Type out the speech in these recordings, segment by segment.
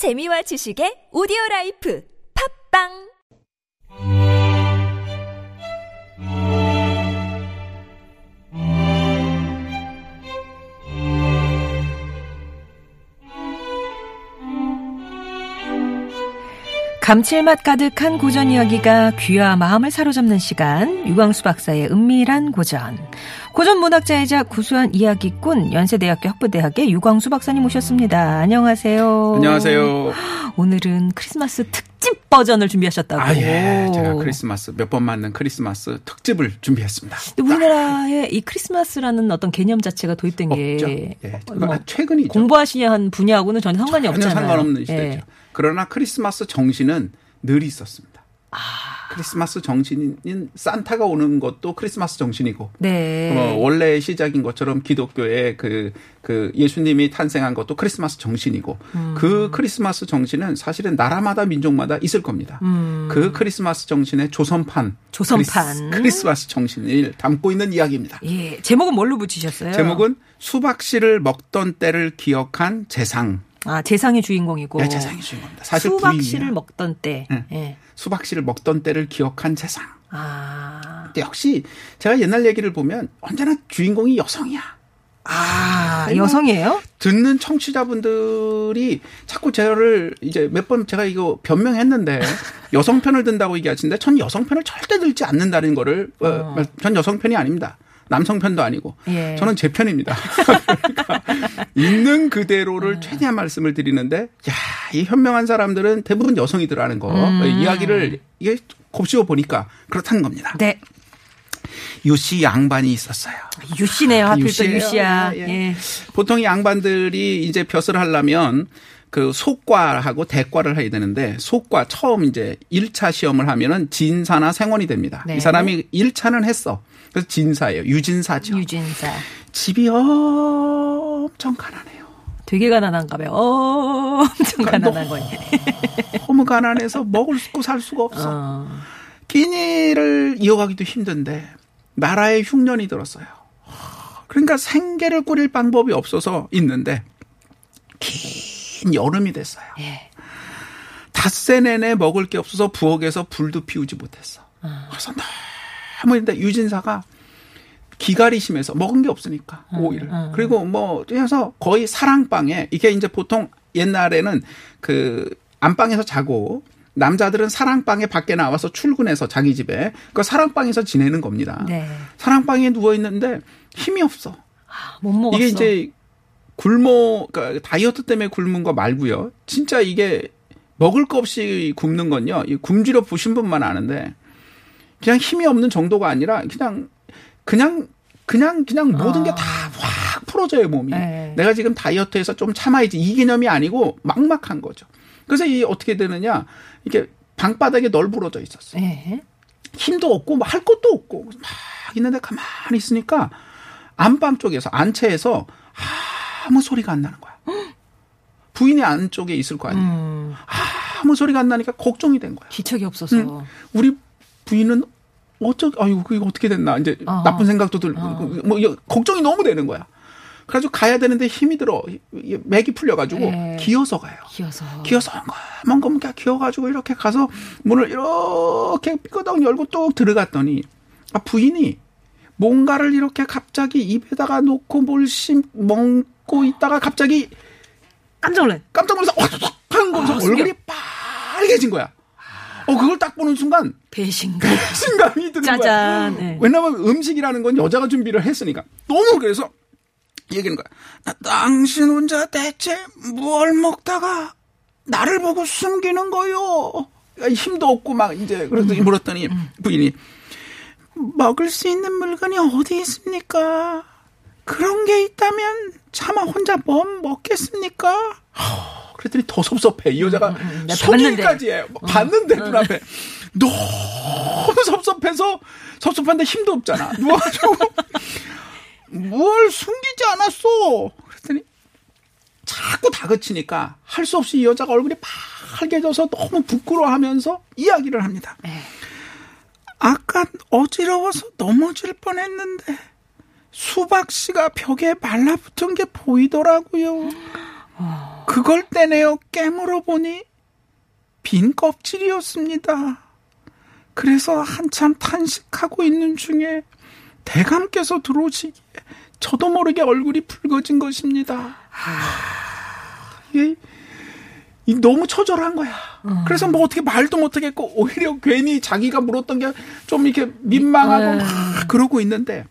재미와 지식의 오디오 라이프 팟빵! 감칠맛 가득한 고전 이야기가 귀와 마음을 사로잡는 시간 유광수 박사의 은밀한 고전 고전 문학자이자 구수한 이야기꾼 연세대학교 학부대학의 유광수 박사님 오셨습니다. 안녕하세요. 안녕하세요. 오늘은 크리스마스 특집 버전을 준비하셨다고. 아, 예. 제가 크리스마스, 몇 번 맞는 크리스마스 특집을 준비했습니다. 우리나라에 이 크리스마스라는 어떤 개념 자체가 도입된 게. 없죠. 예. 뭐 최근이죠. 공부하시는 분야하고는 전혀 상관이 전혀 없잖아요. 상관없는 시대죠. 예. 그러나 크리스마스 정신은 늘 있었습니다. 아. 크리스마스 정신인 산타가 오는 것도 크리스마스 정신이고 네. 어, 원래 시작인 것처럼 기독교의 그, 그 예수님이 탄생한 것도 크리스마스 정신이고 음. 그 크리스마스 정신은 사실은 나라마다 민족마다 있을 겁니다. 음. 그 크리스마스 정신의 조선판, 조선판. 크리스, 마스 정신을 담고 있는 이야기입니다. 예. 제목은 뭘로 붙이셨어요? 제목은 수박씨를 먹던 때를 기억한 재상. 아, 재상의 주인공이고. 예, 재상이 주인공입니다. 사실 수박씨를 부인이야. 먹던 때. 예. 예. 수박씨를 먹던 때를 기억한 재상. 아. 근데 역시 제가 옛날 얘기를 보면 언제나 주인공이 여성이야. 아. 여성이에요? 듣는 청취자분들이 자꾸 저를 이제 몇 번 제가 이거 변명했는데 여성 편을 든다고 얘기하시는데 전 여성 편을 절대 들지 않는다는 거를 어, 전 여성 편이 아닙니다. 남성 편도 아니고 예. 저는 제 편입니다. 그러니까 있는 그대로를 최대한 말씀을 드리는데 야, 이 현명한 사람들은 대부분 여성이더라는 거 이야기를 이게 곱씹어 보니까 그렇다는 겁니다. 네. 유씨 양반이 있었어요. 유씨네요. 하필 또 유씨예요. 유씨야. 예, 예. 예. 보통 이 양반들이 이제 벼슬을 하려면 그 속과하고 대과를 해야 되는데 속과 처음 이제 1차 시험을 하면은 진사나 생원이 됩니다. 네. 이 사람이 1차는 했어. 그래서 진사예요. 유진사죠. 유진사. 집이 엄청 가난해요. 되게 가난한가 봐요. 어, 엄청 가난한 거니. 너무 가난해서 먹을 수고 살 수가 없어. 어. 끼니를 이어가기도 힘든데 나라에 흉년이 들었어요. 그러니까 생계를 꾸릴 방법이 없어서 있는데 긴 여름이 됐어요. 예. 닷새 내내 먹을 게 없어서 부엌에서 불도 피우지 못했어. 그래서 너무 근데 유진사가 기갈이 심해서 먹은 게 없으니까 오이를 그리고 뭐 그래서 거의 사랑방에 이게 이제 보통 옛날에는 그 안방에서 자고 남자들은 사랑방에 밖에 나와서 출근해서 자기 집에 그 사랑방에서 지내는 겁니다. 네. 사랑방에 누워 있는데 힘이 없어. 못 먹었어. 이게 이제 굶어 그러니까 다이어트 때문에 굶은 거 말고요. 진짜 이게 먹을 거 없이 굶는 건요. 이 굶주려 보신 분만 아는데 그냥 힘이 없는 정도가 아니라 그냥 그냥 그냥 그냥 모든 게 다 확 풀어져요 몸이. 네. 내가 지금 다이어트해서 좀 참아야지 이 개념이 아니고 막막한 거죠. 그래서 이 어떻게 되느냐 이게 방바닥에 널브러져 있었어. 요 예. 힘도 없고 뭐 할 것도 없고 막 있는데 가만히 있으니까 안방 쪽에서 안채에서 아무 소리가 안 나는 거야. 부인이 안쪽에 있을 거 아니에요. 음, 아무 소리가 안 나니까 걱정이 된 거야. 기척이 없어서. 응. 우리 부인은 어쩌 아유 그게 어떻게 됐나 이제 어. 나쁜 생각도 들고 뭐 이거 걱정이 너무 되는 거야. 그래가지고 가야 되는데 힘이 들어 이- 맥이 풀려가지고 예. 기어서 가요. 기어서. 기어서 멍검게 기어가지고 이렇게 가서 문을 이렇게 삐끄덕 열고 뚝 들어갔더니 아 부인이 뭔가를 이렇게 갑자기 입에다가 놓고 뭘 심, 먹고 있다가 갑자기 깜짝 놀래. 깜짝 놀라서 확 하는 거면서 아. 얼굴이 빨개진 거야. 어 그걸 딱 보는 순간 배신감. 신감이 드는 짜잔. 거야. 네. 왜냐면 음식이라는 건 여자가 준비를 했으니까 너무 그래서 얘기하는 거야. 나, 당신 혼자 대체 뭘 먹다가 나를 보고 숨기는 거요. 힘도 없고 막 이제 그러더니 물었더니 부인이 먹을 수 있는 물건이 어디 있습니까? 그런 게 있다면 차마 혼자 뭐 먹겠습니까? 허, 그랬더니 더 섭섭해. 이 여자가 음, 나 소리까지 해. 봤는데 눈앞에 너무 섭섭해서 섭섭한데 힘도 없잖아. 누워가지고 뭘 숨기지 않았어. 그랬더니 자꾸 다그치니까 할 수 없이 이 여자가 얼굴이 빨개져서 너무 부끄러워하면서 이야기를 합니다. 아까 어지러워서 넘어질 뻔했는데 수박 씨가 벽에 말라붙은 게 보이더라고요. 그걸 떼내어 깨물어 보니 빈 껍질이었습니다. 그래서 한참 탄식하고 있는 중에 대감께서 들어오시기에 저도 모르게 얼굴이 붉어진 것입니다. 이게 이 너무 처절한 거야. 그래서 뭐 어떻게 말도 못하겠고 오히려 괜히 자기가 물었던 게 좀 이렇게 민망하고 막 그러고 있는데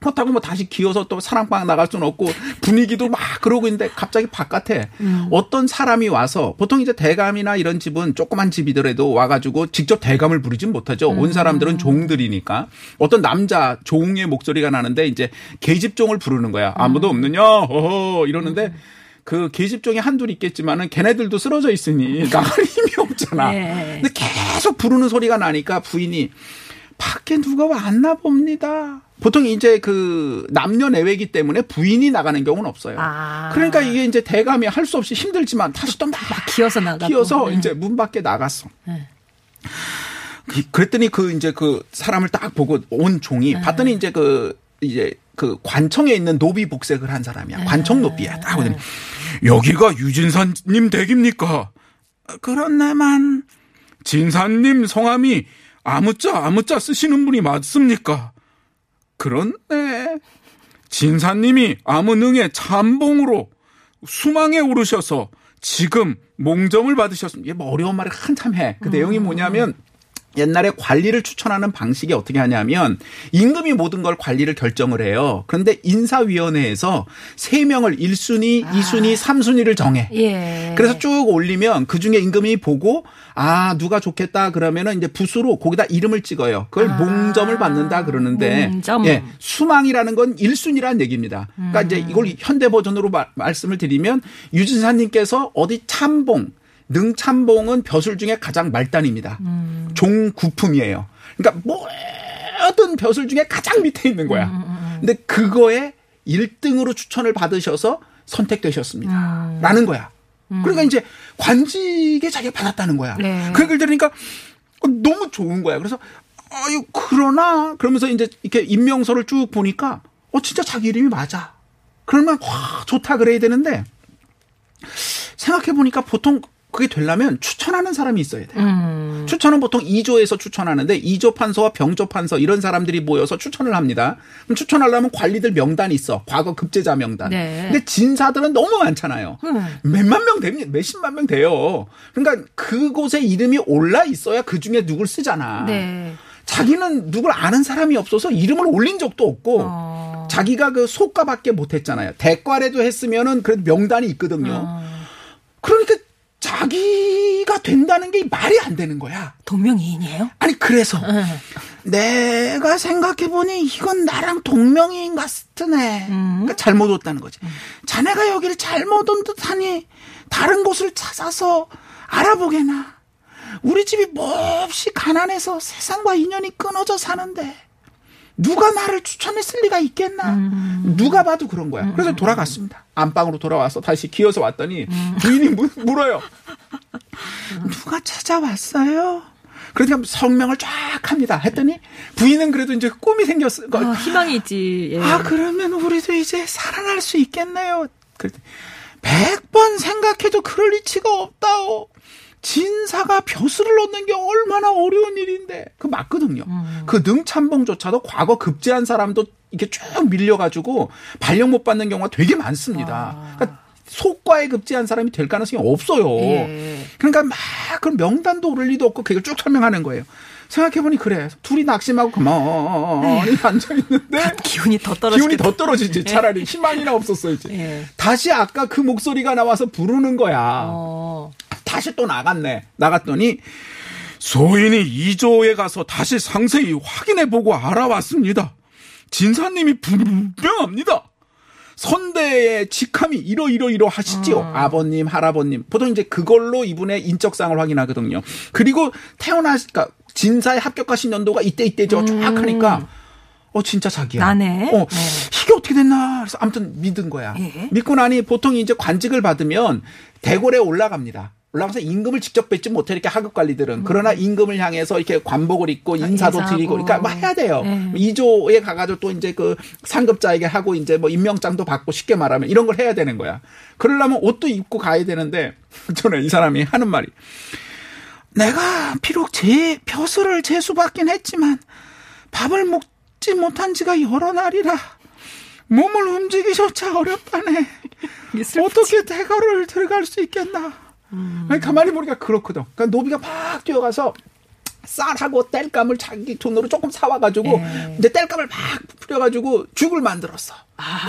그렇다고 뭐 다시 기어서 또 사랑방 나갈 수는 없고 분위기도 막 그러고 있는데 갑자기 바깥에 어떤 사람이 와서 보통 이제 대감이나 이런 집은 조그만 집이더라도 와가지고 직접 대감을 부르진 못하죠. 온 사람들은 종들이니까 어떤 남자 종의 목소리가 나는데 이제 계집종을 부르는 거야. 아무도 없느냐? 허허 이러는데 그 계집종이 한둘 있겠지만은 걔네들도 쓰러져 있으니 나갈 힘이 없잖아. 네. 근데 계속 부르는 소리가 나니까 부인이 밖에 누가 왔나 봅니다. 보통 이제 그 남녀 내외기 때문에 부인이 나가는 경우는 없어요. 아. 그러니까 이게 이제 대감이 할 수 없이 힘들지만 다시 또막 기어서 나가고. 기어서 네. 이제 문 밖에 나갔어. 네. 그- 그랬더니 그 이제 그 사람을 딱 보고 온 종이 네. 봤더니 이제 그 이제 그 관청에 있는 노비 복색을 한 사람이야. 관청 노비야. 딱 보더니 여기가 유진사님 댁입니까? 그렇네만 진사님 성함이 아무자 아무자 쓰시는 분이 맞습니까? 그렇네. 진사님이 암은응의 참봉으로 수망에 오르셔서 지금 몽점을 받으셨습니다. 이게 뭐 어려운 말을 한참 해. 그 내용이 뭐냐면 옛날에 관리를 추천하는 방식이 어떻게 하냐면 임금이 모든 걸 관리를 결정을 해요. 그런데 인사위원회에서 세명을 1순위, 2순위, 3순위를 정해. 예. 그래서 쭉 올리면 그 중에 임금이 보고 아 누가 좋겠다 그러면은 이제 붓으로 거기다 이름을 찍어요. 그걸 아, 몽점을 받는다 그러는데 몽점. 예 수망이라는 건 1순위라는 얘기입니다. 그러니까 이제 음. 이걸 현대 버전으로 마- 말씀을 드리면 유진사님께서 어디 참봉 능참봉은 벼슬 중에 가장 말단입니다. 음. 종구품이에요. 그러니까 모든 벼슬 중에 가장 밑에 있는 음, 거야. 근데 그거에 1등으로 추천을 받으셔서 선택되셨습니다. 음. 라는 거야. 그러니까 이제 관직에 자기가 받았다는 거야. 네. 그 얘기를 들으니까 어, 너무 좋은 거야. 그래서 아유 그러나 그러면서 이제 이렇게 임명서를 쭉 보니까 어 진짜 자기 이름이 맞아. 그러면 와 좋다 그래야 되는데 생각해 보니까 보통 그게 되려면 추천하는 사람이 있어야 돼요. 음. 추천은 보통 2조에서 추천하는데 2조 판서와 병조 판서 이런 사람들이 모여서 추천을 합니다. 그럼 추천하려면 관리들 명단이 있어. 과거 급제자 명단. 네. 근데 진사들은 너무 많잖아요. 음. 몇만 명 됩니다. 몇십만 명 돼요. 그러니까 그곳에 이름이 올라 있어야 그 중에 누굴 쓰잖아. 네. 자기는 누굴 아는 사람이 없어서 이름을 올린 적도 없고 어. 자기가 그 소가밖에 못 했잖아요. 대과라도 했으면은 그래도 명단이 있거든요. 어. 그러니까 자기가 된다는 게 말이 안 되는 거야. 동명이인이에요? 아니 그래서 응. 내가 생각해 보니 이건 나랑 동명이인 같으네. 그러니까 잘못 왔다는 거지. 자네가 여기를 잘못 온 듯하니 다른 곳을 찾아서 알아보게나. 우리 집이 몹시 가난해서 세상과 인연이 끊어져 사는데 누가 나를 추천했을 리가 있겠나? 누가 봐도 그런 거야. 그래서 돌아갔습니다. 안방으로 돌아와서 다시 기어서 왔더니 부인이 물- 물어요. 누가 찾아왔어요? 그러니까 성명을 쫙 합니다. 했더니 부인은 그래도 이제 꿈이 생겼어. 아, 희망이 있지. 예. 아, 그러면 우리도 이제 살아날 수 있겠네요. 그랬더니 백번 생각해도 그럴 리치가 없다오. 진사가 벼슬을 얻는 게 얼마나 어려운 일인데. 그 맞거든요. 그 능참봉조차도 과거 급제한 사람도 이렇게 쭉 밀려가지고 발령 못 받는 경우가 되게 많습니다. 그러니까 속과에 급제한 사람이 될 가능성이 없어요. 예. 그러니까 막 그런 명단도 오를 리도 없고 그걸 쭉 설명하는 거예요. 생각해보니 그래. 둘이 낙심하고 가만히 앉아있는데 기운이 더 떨어지. 기운이 더 떨어지지. 차라리 희망이나 없었어 이제. 예. 다시 아까 그 목소리가 나와서 부르는 거야. 어. 다시 또 나갔네. 나갔더니 소인이 이조에 가서 다시 상세히 확인해보고 알아왔습니다. 진사님이 분명합니다. 선대의 직함이 이러이러이러 하시지요. 아버님, 할아버님. 보통 이제 그걸로 이분의 인적상을 확인하거든요. 그리고 태어나, 그러니까 진사에 합격하신 연도가 이때 이때죠. 쫙 하니까 어 진짜 자기야. 나네. 어 네. 이게 어떻게 됐나? 그래서 아무튼 믿은 거야. 예. 믿고 나니 보통 이제 관직을 받으면 대궐에 올라갑니다. 올라가서 임금을 직접 뵙지 못해 이렇게 하급 관리들은 그러나 임금을 향해서 이렇게 관복을 입고 인사도 인사하고. 드리고 그러니까 뭐 해야 돼요. 네. 이조에 가가지고 또 이제 그 상급자에게 하고 이제 뭐 임명장도 받고 쉽게 말하면 이런 걸 해야 되는 거야. 그러려면 옷도 입고 가야 되는데 저는 이 사람이 하는 말이 내가 비록 제 벼슬을 재수받긴 했지만 밥을 먹지 못한 지가 여러 날이라 몸을 움직이조차 어렵다네. 어떻게 대가를 들어갈 수 있겠나? 아니, 가만히 보니까 그렇거든. 그러니까 노비가 막 뛰어가서 쌀하고 땔감을 자기 돈으로 조금 사와가지고 예. 이제 땔감을 막 뿌려가지고 죽을 만들었어.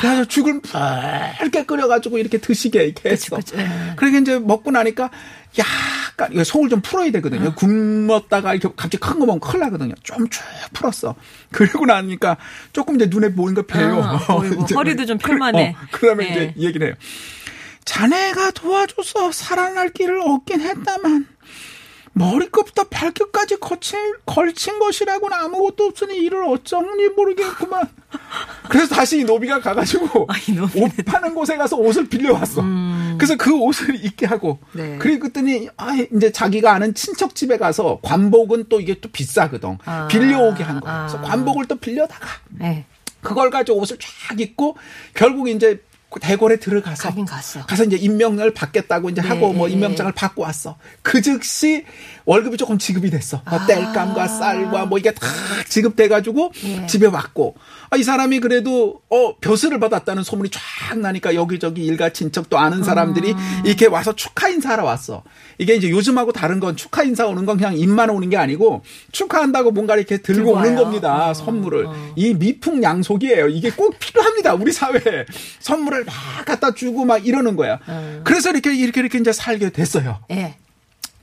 그래서 죽을 붉게 끓여가지고 이렇게 드시게 이렇게 했어. 그치, 그치. 예. 그러니까 이제 먹고 나니까 약간 속을 좀 풀어야 되거든요. 굶었다가 이렇게 갑자기 큰 거 먹으면 큰일 나거든요. 좀 쭉 풀었어. 그리고 나니까 조금 이제 눈에 보이는 거 배요. 아, 이제 허리도 좀 그- 펼만해. 어, 그러면 예. 이제 이 얘기를 해요. 자네가 도와줘서 살아날 길을 얻긴 했다만 머리끝부터 발끝까지 거친, 걸친 것이라고는 아무것도 없으니 이를 어쩌니 모르겠구만. 그래서 다시 이 노비가 가가지고 아. 옷 파는 곳에 가서 옷을 빌려왔어. 그래서 그 옷을 입게 하고. 네. 그리고 그랬더니 아, 이제 자기가 아는 친척 집에 가서 관복은 또 이게 또 비싸거든. 아. 빌려오게 한 거야. 그래서 아. 관복을 또 빌려다가 네. 그걸 가지고 옷을 쫙 입고 결국 이제 그 대궐에 들어가서. 가서 이제 임명을 받겠다고 이제 네. 하고 뭐 임명장을 받고 왔어. 그 즉시 월급이 조금 지급이 됐어. 뭐 아. 땔감과 쌀과 뭐 이게 다 지급돼 가지고 예. 집에 왔고 아, 이 사람이 그래도 어 벼슬을 받았다는 소문이 쫙 나니까 여기저기 일가 친척 또 아는 사람들이 아. 이렇게 와서 축하 인사하러 왔어. 이게 이제 요즘하고 다른 건 축하 인사 오는 건 그냥 입만 오는 게 아니고 축하한다고 뭔가 이렇게 들고 들고 오는. 겁니다. 어, 선물을. 어. 이 미풍 양속이에요. 이게 꼭 필요합니다. 우리 사회에. 선물을 막 갖다 주고 막 이러는 거야. 음. 그래서 이렇게 이렇게 이렇게 이제 살게 됐어요. 예.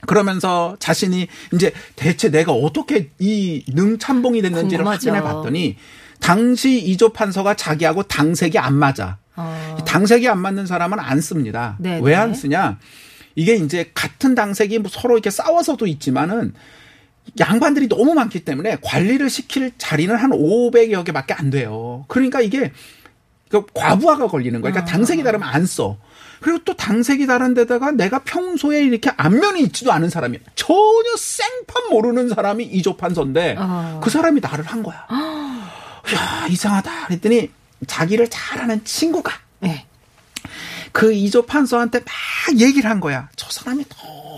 그러면서 자신이 이제 대체 내가 어떻게 이 능참봉이 됐는지를 궁금하죠. 확인해 봤더니 당시 이조 판서가 자기하고 당색이 안 맞아. 어. 이 당색이 안 맞는 사람은 안 씁니다. 네, 왜 네. 안 쓰냐? 이게 이제 같은 당색이 뭐 서로 이렇게 싸워서도 있지만은 양반들이 너무 많기 때문에 관리를 시킬 자리는 한 500여 개밖에 안 돼요. 그러니까 이게 그 과부하가 걸리는 거야. 그러니까 당색이 다르면 안 써. 그리고 또 당색이 다른 데다가 내가 평소에 이렇게 안면이 있지도 않은 사람이 전혀 생판 모르는 사람이 이조판서인데 어. 그 사람이 나를 한 거야. 야 이상하다. 그랬더니 자기를 잘 아는 친구가 예. 그 이조 판서한테 막 얘기를 한 거야. 저 사람이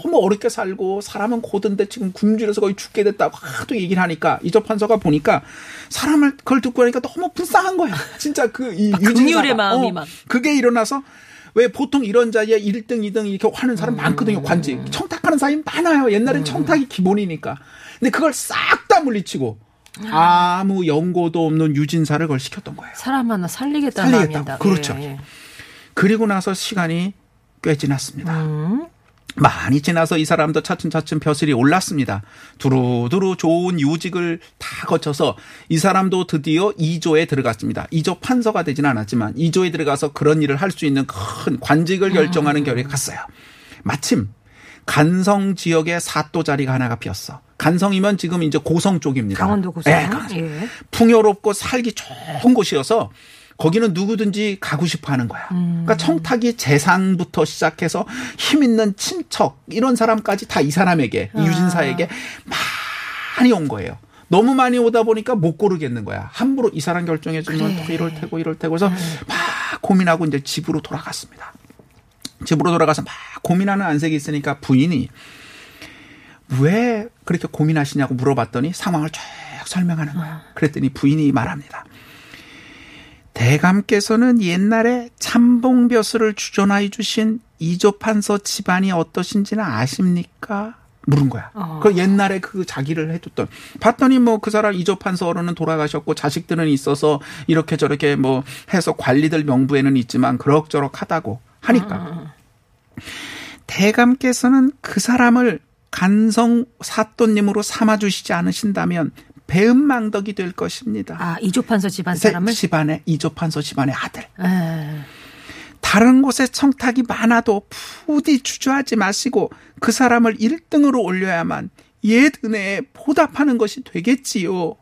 너무 어렵게 살고 사람은 고든데 지금 굶주려서 거의 죽게 됐다고 하도 얘기를 하니까 이조 판서가 보니까 사람을 그걸 듣고 하니까 너무 불쌍한 거야. 진짜 그이 막 긍휼의 마음이 막. 그게 일어나서 왜 보통 이런 자리에 1등, 2등 이렇게 하는 사람 음. 많거든요. 관직. 청탁하는 사람이 많아요. 옛날엔 청탁이 기본이니까. 근데 그걸 싹 다 물리치고 아무 연고도 없는 유진사를 그걸 시켰던 거예요. 사람 하나 살리겠다는 살리겠다고. 마음이다. 그렇죠. 예, 예. 그리고 나서 시간이 꽤 지났습니다. 음. 많이 지나서 이 사람도 차츰차츰 벼슬이 올랐습니다. 두루두루 좋은 요직을 다 거쳐서 이 사람도 드디어 2조에 들어갔습니다. 2조 판서가 되진 않았지만 2조에 들어가서 그런 일을 할 수 있는 큰 관직을 결정하는 결에 갔어요. 마침 간성 지역에 사또 자리가 하나가 비었어. 간성이면 지금 이제 고성 쪽입니다. 강원도 고성. 네. 예. 풍요롭고 살기 좋은 곳이어서 거기는 누구든지 가고 싶어 하는 거야. 음. 그러니까 청탁이 재상부터 시작해서 힘 있는 친척 이런 사람까지 다 이 사람에게 아. 이 유진사에게 많이 온 거예요. 너무 많이 오다 보니까 못 고르겠는 거야. 함부로 이 사람 결정해 주면 그래. 음. 또 이럴 테고 이럴 테고 해서 막 고민하고 이제 집으로 돌아갔습니다. 집으로 돌아가서 막 고민하는 안색이 있으니까 부인이 왜 그렇게 고민하시냐고 물어봤더니 상황을 쭉 설명하는 거야. 그랬더니 부인이 말합니다. 대감께서는 옛날에 참봉벼슬을 주전하여 주신 이조판서 집안이 어떠신지는 아십니까? 물은 거야. 어. 그 옛날에 그 자기를 해줬던. 봤더니 뭐 그 사람 이조판서 어른은 돌아가셨고 자식들은 있어서 이렇게 저렇게 뭐 해서 관리들 명부에는 있지만 그럭저럭 하다고 하니까. 대감께서는 그 사람을 간성 사또님으로 삼아주시지 않으신다면 배은망덕이 될 것입니다. 아, 이조판서 집안 세- 사람을? 집안의 이조판서 집안의 아들. 예. 다른 곳에 청탁이 많아도 부디 주저하지 마시고 그 사람을 1등으로 올려야만 옛 은혜에 보답하는 것이 되겠지요.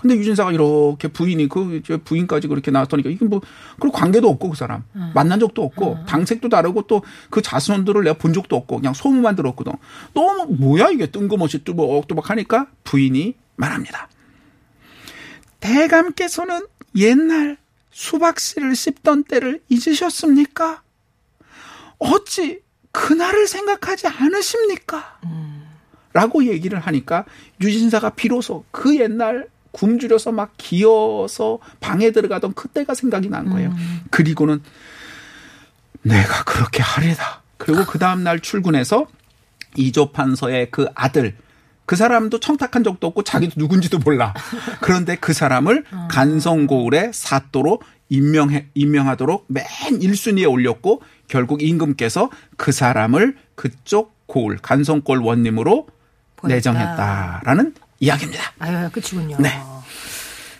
근데 유진사가 이렇게 부인이 그 부인까지 그렇게 나왔더니까 이게 뭐 그리고 관계도 없고 그 사람 만난 적도 없고 당색도 다르고 또 그 자손들을 내가 본 적도 없고 그냥 소문만 들었거든. 너무 뭐야 이게 뜬금없이 뚜벅뚜벅 하니까 부인이 말합니다. 대감께서는 옛날 수박씨를 씹던 때를 잊으셨습니까? 어찌 그날을 생각하지 않으십니까? 라고 얘기를 하니까 유진사가 비로소 그 옛날 굶주려서 막 기어서 방에 들어가던 그때가 생각이 난 거예요. 음. 그리고는 내가 그렇게 하리다. 그리고 그 다음날 출근해서 이조판서의 그 아들 그 사람도 청탁한 적도 없고 자기도 누군지도 몰라. 그런데 그 사람을 어. 간성고을의 사또로 임명해, 임명하도록 맨 1순위에 올렸고 결국 임금께서 그 사람을 그쪽 고을, 간성골 원님으로 보냈다. 내정했다라는 이야기입니다. 아유, 끝이군요. 네.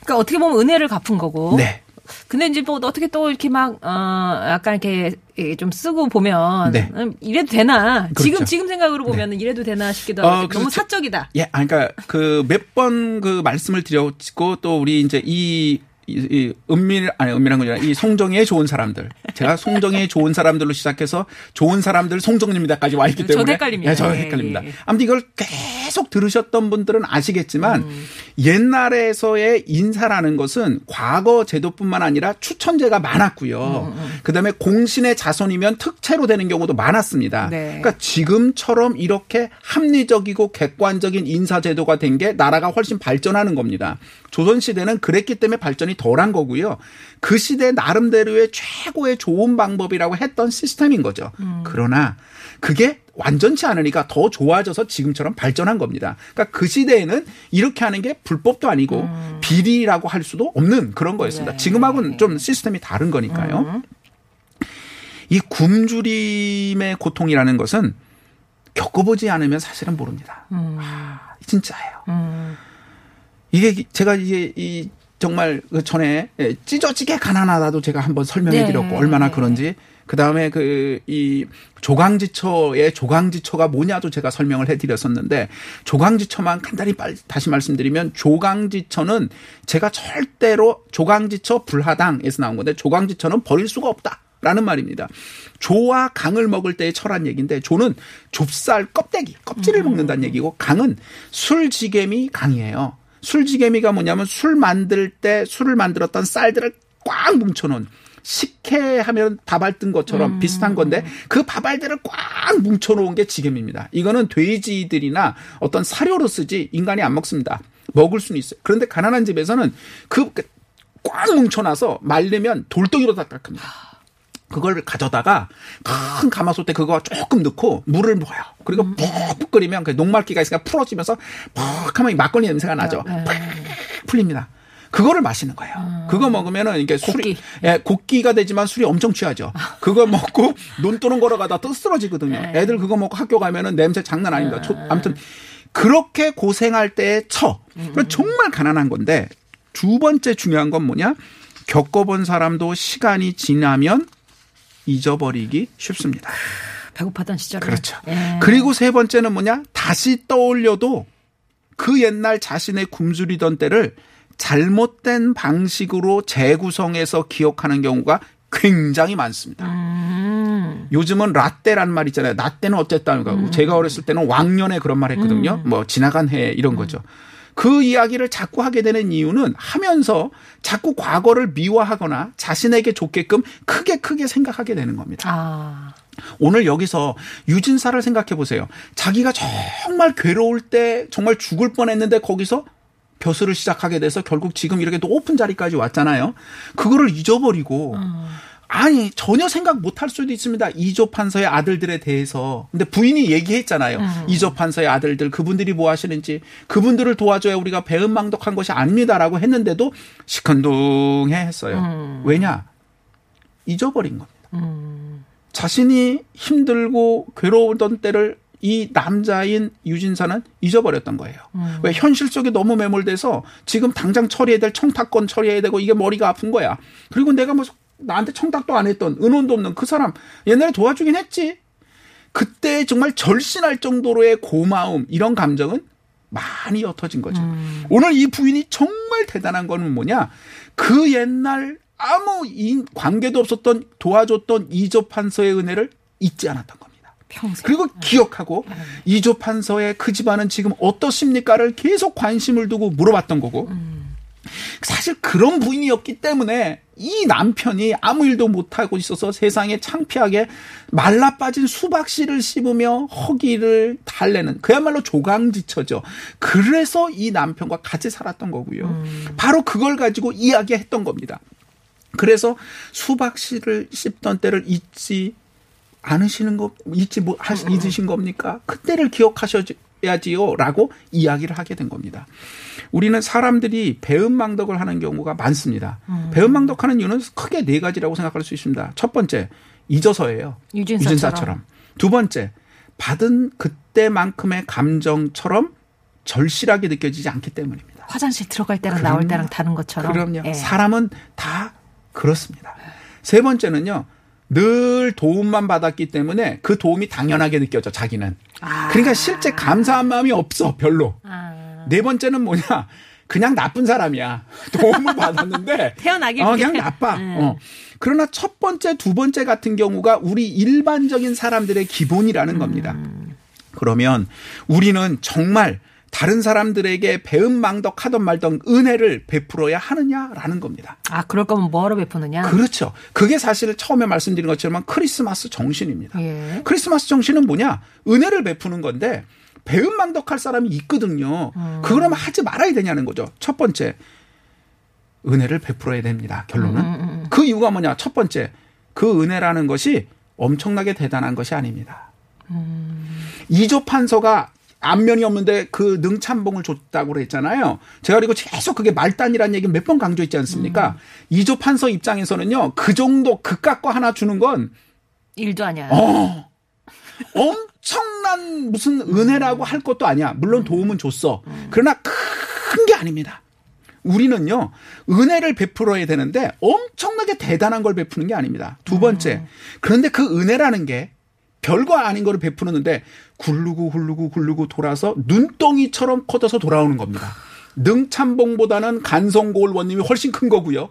그러니까 어떻게 보면 은혜를 갚은 거고. 네. 근데 이제 뭐 어떻게 또 이렇게 막, 어, 약간 이렇게 좀 쓰고 보면. 네. 음, 이래도 되나. 그렇죠. 지금, 지금 생각으로 보면 네. 이래도 되나 싶기도 하고. 어, 너무. 사적이다. 예, 아, 그러니까 그 몇 번 그 말씀을 드렸고 또 우리 이제 이 이, 이 은밀 아니 은밀한 거잖아. 이 송정에 좋은 사람들. 제가 송정에 좋은 사람들로 시작해서 좋은 사람들 송정입니다까지 와 있기 때문에 저 헷갈립니다. 네, 저 헷갈립니다. 예, 예. 아무튼 이걸 계속 들으셨던 분들은 아시겠지만 음. 옛날에서의 인사라는 것은 과거 제도뿐만 아니라 추천제가 많았고요. 음, 음. 음. 그다음에 공신의 자손이면 특채로 되는 경우도 많았습니다. 네. 그러니까 지금처럼 이렇게 합리적이고 객관적인 인사 제도가 된 게 나라가 훨씬 발전하는 겁니다. 조선 시대는 그랬기 때문에 발전이 덜한 거고요. 그 시대 나름대로의 최고의 좋은 방법이라고 했던 시스템인 거죠. 음. 그러나 그게 완전치 않으니까 더 좋아져서 지금처럼 발전한 겁니다. 그러니까 그 시대에는 이렇게 하는 게 불법도 아니고 음. 비리라고 할 수도 없는 그런 거였습니다. 네. 지금하고는 좀 시스템이 다른 거니까요. 음. 이 굶주림의 고통이라는 것은 겪어보지 않으면 사실은 모릅니다. 음. 아, 진짜예요. 음. 이게 제가 이게 이 정말 그 전에 예, 찢어지게 가난하다도 제가 한번 설명해 드렸고 네. 얼마나 그런지 그 다음에 그 이 조강지처의 조강지처가 뭐냐도 제가 설명을 해 드렸었는데 조강지처만 간단히 다시 말씀드리면 조강지처는 제가 절대로 조강지처 불하당에서 나온 건데 조강지처는 버릴 수가 없다. 라는 말입니다. 조와 강을 먹을 때의 철한 얘기인데 조는 좁쌀 껍데기, 껍질을 음. 먹는다는 얘기고 강은 술지개미 강이에요. 술지개미가 뭐냐면 술 만들 때 술을 만들었던 쌀들을 꽉 뭉쳐놓은 식혜 하면 밥알 뜬 것처럼 음. 비슷한 건데 그 밥알들을 꽉 뭉쳐놓은 게 지gem입니다. 이거는 돼지들이나 어떤 사료로 쓰지 인간이 안 먹습니다. 먹을 수는 있어요. 그런데 가난한 집에서는 그 꽉 뭉쳐놔서 말리면 돌덩이로 다 깎습니다. 그걸 가져다가 큰 가마솥에 그거 조금 넣고 물을 부어요. 그리고 음. 푹푹 끓이면 그 녹말기가 있으니까 풀어지면서 푹 하면 막걸리 냄새가 나죠. 네. 푹 풀립니다. 그거를 마시는 거예요. 음. 그거 먹으면은 이게 술이 예, 곡기가 되지만 술이 엄청 취하죠. 그거 먹고 논두렁 걸어가다 또 쓰러지거든요. 네. 애들 그거 먹고 학교 가면은 냄새 장난 아닙니다. 네. 아무튼 그렇게 고생할 때의 처. 음. 정말 가난한 건데 두 번째 중요한 건 뭐냐? 겪어본 사람도 시간이 지나면 잊어버리기 쉽습니다. 배고팠던 시절. 그렇죠. 예. 그리고 세 번째는 뭐냐? 다시 떠올려도 그 옛날 자신의 굶주리던 때를 잘못된 방식으로 재구성해서 기억하는 경우가 굉장히 많습니다. 음. 요즘은 라떼란 말 있잖아요. 라떼는 어쨌다는 거. 음. 제가 어렸을 때는 왕년에 그런 말 했거든요. 음. 뭐 지나간 해 이런 거죠. 그 이야기를 자꾸 하게 되는 이유는 하면서 자꾸 과거를 미화하거나 자신에게 좋게끔 크게 크게 생각하게 되는 겁니다. 아. 오늘 여기서 유진사를 생각해 보세요. 자기가 정말 괴로울 때 정말 죽을 뻔했는데 거기서 벼슬을 시작하게 돼서 결국 지금 이렇게 높은 자리까지 왔잖아요. 그거를 잊어버리고 음. 아니 전혀 생각 못할 수도 있습니다. 이조 판서의 아들들에 대해서. 근데 부인이 얘기했잖아요. 음. 이조 판서의 아들들 그분들이 뭐 하시는지 그분들을 도와줘야 우리가 배은망덕한 것이 아닙니다라고 했는데도 시큰둥해 했어요. 음. 왜냐? 잊어버린 겁니다. 음. 자신이 힘들고 괴로웠던 때를 이 남자인 유진사는 잊어버렸던 거예요. 음. 왜 현실 속에 너무 매몰돼서 지금 당장 처리해야 될 청탁권 처리해야 되고 이게 머리가 아픈 거야. 그리고 내가 뭐 나한테 청탁도 안 했던 은혼도 없는 그 사람 옛날에 도와주긴 했지. 그때 정말 절신할 정도로의 고마움 이런 감정은 많이 옅어진 거죠. 오늘 이 부인이 정말 대단한 거는 뭐냐? 그 옛날 아무 인- 관계도 없었던 도와줬던 이조 판서의 은혜를 잊지 않았던 겁니다. 평생. 그리고 기억하고 이조 판서의 그 집안은 지금 어떻습니까를 계속 관심을 두고 물어봤던 거고 사실 그런 부인이었기 때문에 이 남편이 아무 일도 못하고 있어서 세상에 창피하게 말라 빠진 수박 씨를 씹으며 허기를 달래는 그야말로 조강지처죠. 그래서 이 남편과 같이 살았던 거고요. 바로 그걸 가지고 이야기했던 겁니다. 그래서 수박 씨를 씹던 때를 잊지 않으시는 거 잊지 뭐 하시 잊으신 겁니까? 그때를 기억하셔야지 요라고 이야기를 하게 된 겁니다. 우리는 사람들이 배은망덕을 하는 경우가 많습니다. 배은망덕하는 이유는 크게 네 가지라고 생각할 수 있습니다. 첫 번째 잊어서예요. 유진사처럼. 두 번째 받은 그때만큼의 감정처럼 절실하게 느껴지지 않기 때문입니다. 화장실 들어갈 때랑 나올 그럼요. 때랑 다른 것처럼. 그럼요. 예. 사람은 다 그렇습니다. 세 번째는요. 늘 도움만 받았기 때문에 그 도움이 당연하게 느껴져 자기는. 아. 그러니까 실제 감사한 마음이 없어 별로. 아. 네 번째는 뭐냐? 그냥 나쁜 사람이야. 도움을 받았는데 태어나길 어, 그냥. 나빠. 음. 어. 그러나 첫 번째, 두 번째 같은 경우가 우리 일반적인 사람들의 기본이라는 겁니다. 그러면 우리는 정말 다른 사람들에게 배은망덕하던 말던 은혜를 베풀어야 하느냐라는 겁니다. 아, 그럴 거면 뭐하러 베푸느냐? 그렇죠. 그게 사실 처음에 말씀드린 것처럼 크리스마스 정신입니다. 예. 크리스마스 정신은 뭐냐? 은혜를 베푸는 건데 배은망덕할 사람이 있거든요. 음. 그러면 하지 말아야 되냐는 거죠. 첫 번째 은혜를 베풀어야 됩니다. 결론은 음, 그 이유가 뭐냐? 첫 번째 그 은혜라는 것이 엄청나게 대단한 것이 아닙니다. 음. 이조 판서가 안면이 없는데 그 능참봉을 줬다고 그랬잖아요. 제가 그리고 계속 그게 말단이라는 얘기 몇 번 강조했지 않습니까? 음. 이조 판서 입장에서는요, 그 정도 거 하나 주는 건 일도 아니야. 어, 엄청난 무슨 은혜라고 할 것도 아니야. 물론 도움은 줬어. 그러나 큰 게 아닙니다. 우리는요, 은혜를 베풀어야 되는데 엄청나게 대단한 걸 베푸는 게 아닙니다. 두 번째. 그런데 그 은혜라는 게 별거 아닌 거를 베푸는데 굴르고 굴르고 굴르고 돌아서 눈덩이처럼 커져서 돌아오는 겁니다. 능참봉보다는 간성고을 원님이 훨씬 큰 거고요.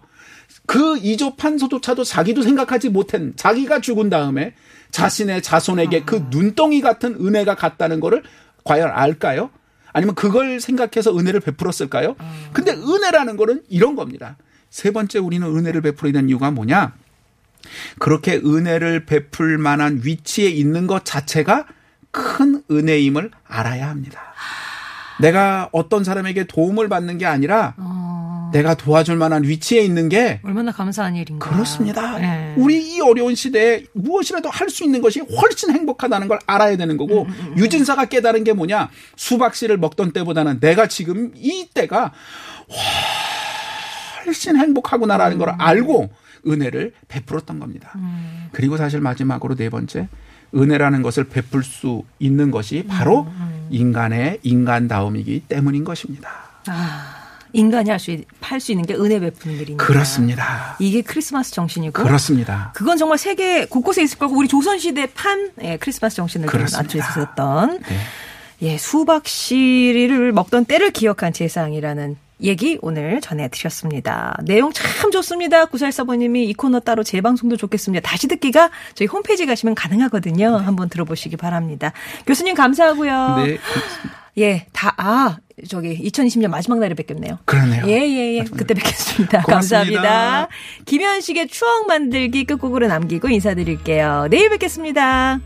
그 이조 판서조차도 자기도 생각하지 못한 자기가 죽은 다음에 자신의 자손에게 그 눈덩이 같은 은혜가 갔다는 거를 과연 알까요? 아니면 그걸 생각해서 은혜를 베풀었을까요? 근데 은혜라는 거는 이런 겁니다. 세 번째 우리는 은혜를 베풀어야 되는 이유가 뭐냐? 그렇게 은혜를 베풀 만한 위치에 있는 것 자체가 큰 은혜임을 알아야 합니다. 내가 어떤 사람에게 도움을 받는 게 아니라 어, 내가 도와줄 만한 위치에 있는 게 얼마나 감사한 일인가. 그렇습니다. 예. 우리 이 어려운 시대에 무엇이라도 할 수 있는 것이 훨씬 행복하다는 걸 알아야 되는 거고 유진사가 깨달은 게 뭐냐 수박 씨를 먹던 때보다는 내가 지금 이 때가 훨씬 행복하구나라는 걸 알고 은혜를 베풀었던 겁니다. 그리고 사실 마지막으로 네 번째 은혜라는 것을 베풀 수 있는 것이 바로 인간의 인간다움이기 때문인 것입니다. 아, 인간이 할 수, 할수 있는 게 은혜 베푸는 일이니까. 그렇습니다. 이게 크리스마스 정신이고. 그렇습니다. 그건 정말 세계 곳곳에 있을 거고 우리 조선 시대 판 예, 크리스마스 정신을. 낮춰 있었던 네. 예, 수박 씨를 먹던 때를 기억한 제상이라는 얘기 오늘 전해드렸습니다. 내용 참 좋습니다. 구살사모님이 이 코너 따로 재방송도 좋겠습니다. 다시 듣기가 저희 홈페이지 가시면 가능하거든요. 한번 들어보시기 바랍니다. 교수님 감사하고요. 네. 예, 다, 아, 저기 2020년 마지막 날에 뵙겠네요. 그러네요. 예, 예, 예. 그때 뵙겠습니다. 고맙습니다. 감사합니다. 김현식의 추억 만들기 끝곡으로 남기고 인사드릴게요. 내일 뵙겠습니다.